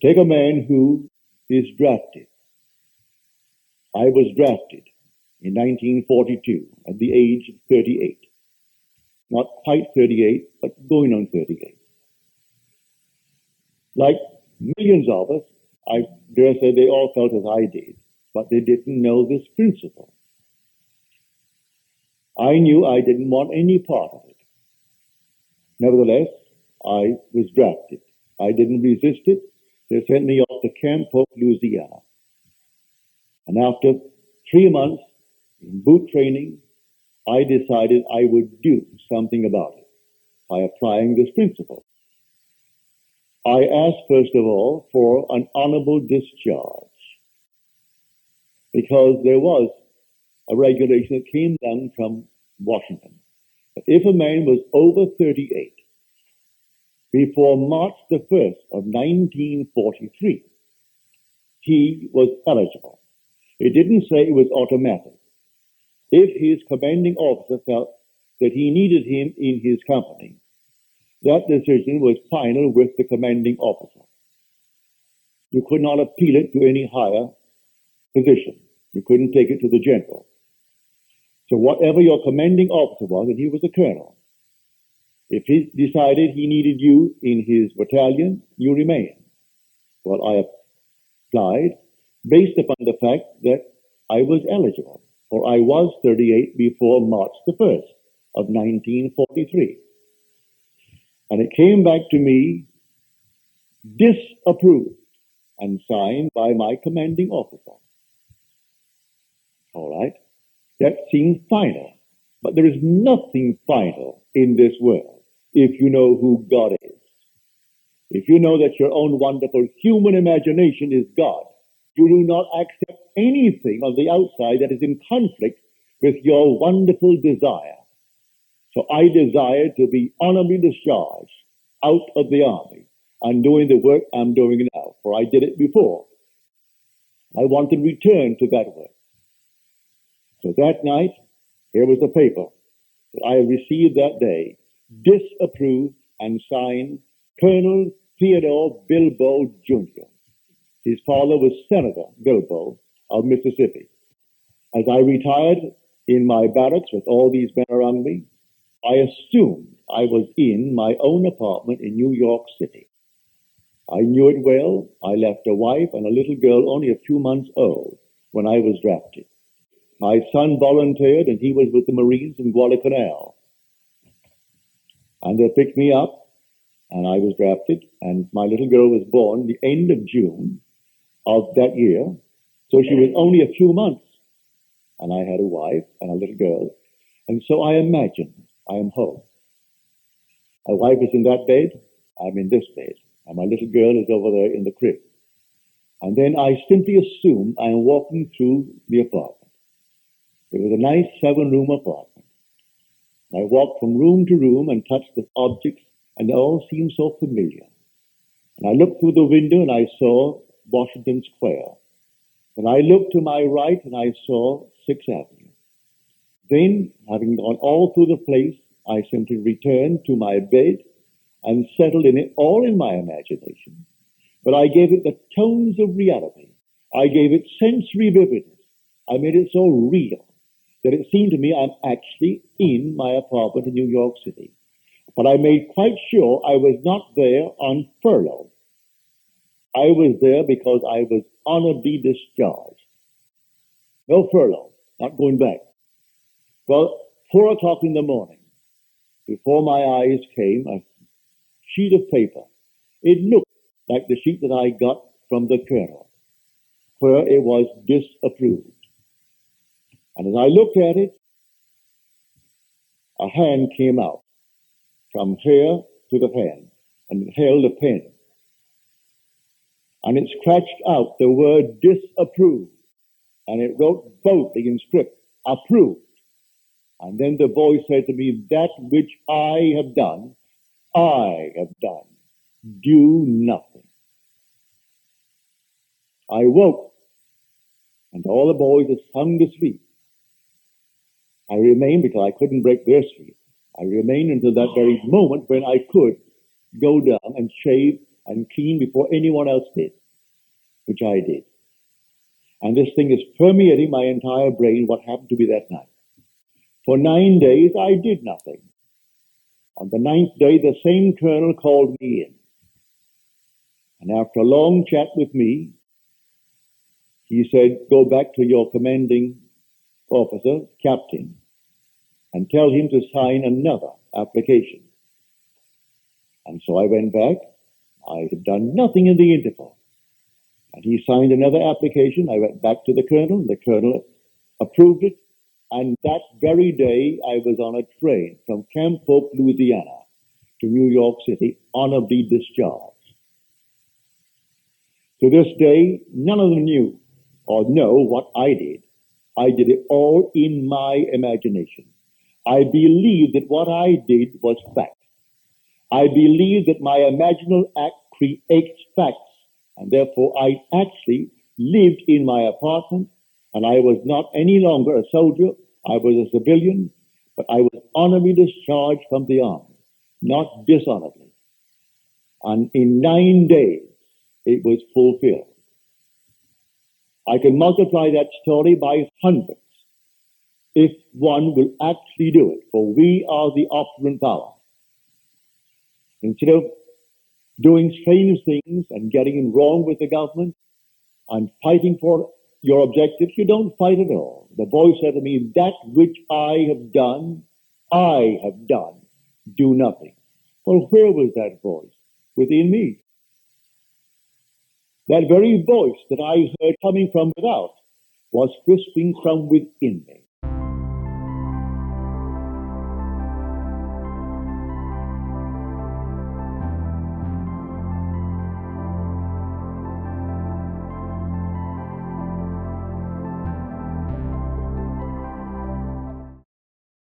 Take a man who is drafted. I was drafted in 1942 at the age of 38. Not quite 38, but going on 38. Like millions of us, I dare say they all felt as I did, but they didn't know this principle. I knew I didn't want any part of it. Nevertheless, I was drafted. I didn't resist it. They sent me off to Camp Polk, Louisiana. And after three months in boot training, I decided I would do something about it by applying this principle. I asked, first of all, for an honorable discharge because there was a regulation that came down from Washington. That if a man was over 38 before March the 1st of 1943, he was eligible. It didn't say it was automatic. If his commanding officer felt that he needed him in his company, that decision was final with the commanding officer. You could not appeal it to any higher position. You couldn't take it to the general. So whatever your commanding officer was, and he was a colonel, if he decided he needed you in his battalion, you remain. Well, I applied based upon the fact that I was eligible, or I was 38 before March the 1st of 1943. And it came back to me disapproved and signed by my commanding officer. All right. That seems final. But there is nothing final in this world if you know who God is. If you know that your own wonderful human imagination is God, you do not accept anything on the outside that is in conflict with your wonderful desire. So I desire to be honorably discharged out of the army and doing the work I'm doing now, for I did it before. I want to return to that work. So that night, here was the paper that I received that day, disapproved and signed Colonel Theodore Bilbo Jr. His father was Senator Bilbo of Mississippi. As I retired in my barracks with all these men around me, I assumed I was in my own apartment in New York City. I knew it well. I left a wife and a little girl only a few months old when I was drafted. My son volunteered and he was with the Marines in Guadalcanal. And they picked me up and I was drafted and my little girl was born the end of June of that year. So she was only a few months and I had a wife and a little girl. And so I imagine I am home. My wife is in that bed. I'm in this bed. And my little girl is over there in the crib. And then I simply assume I am walking through the apartment. It was a nice seven room apartment. I walked from room to room and touched the objects, and they all seemed so familiar. And I looked through the window and I saw Washington Square. And I looked to my right and I saw Sixth Avenue. Then, having gone all through the place, I simply returned to my bed and settled in it all in my imagination. But I gave it the tones of reality. I gave it sensory vividness. I made it so real that it seemed to me I'm actually in my apartment in New York City. But I made quite sure I was not there on furlough. I was there because I was honorably discharged. No furlough, not going back. Well, four o'clock in the morning, before my eyes came a sheet of paper. It looked like the sheet that I got from the colonel, where it was disapproved. And as I looked at it, a hand came out from here to the hand and held a pen. And it scratched out the word disapproved. And it wrote boldly in script, approved. And then the voice said to me, that which I have done, I have done. Do nothing. I woke and all the boys had sung to sleep. I remained because I couldn't break their sleep. I remained until that very moment when I could go down and shave and clean before anyone else did, which I did. And this thing is permeating my entire brain, what happened to me that night. For nine days, I did nothing. On the ninth day, the same colonel called me in. And after a long chat with me, he said, go back to your commanding officer, captain, and tell him to sign another application. And so I went back. I had done nothing in the interval. And he signed another application. I went back to the colonel. The colonel approved it. And that very day, I was on a train from Camp Polk, Louisiana to New York City, honorably discharged. To this day, none of them knew or know what I did. I did it all in my imagination. I believed that what I did was fact. I believe that my imaginal act creates facts, and therefore I actually lived in my apartment, and I was not any longer a soldier. I was a civilian, but I was honorably discharged from the army, not dishonorably. And in nine days, it was fulfilled. I can multiply that story by hundreds if one will actually do it, for we are the operant power. Instead of doing strange things and getting in wrong with the government and fighting for your objectives, you don't fight at all. The voice said to me, that which I have done, I have done. Do nothing. Well, where was that voice? Within me. That very voice that I heard coming from without was whispering from within me.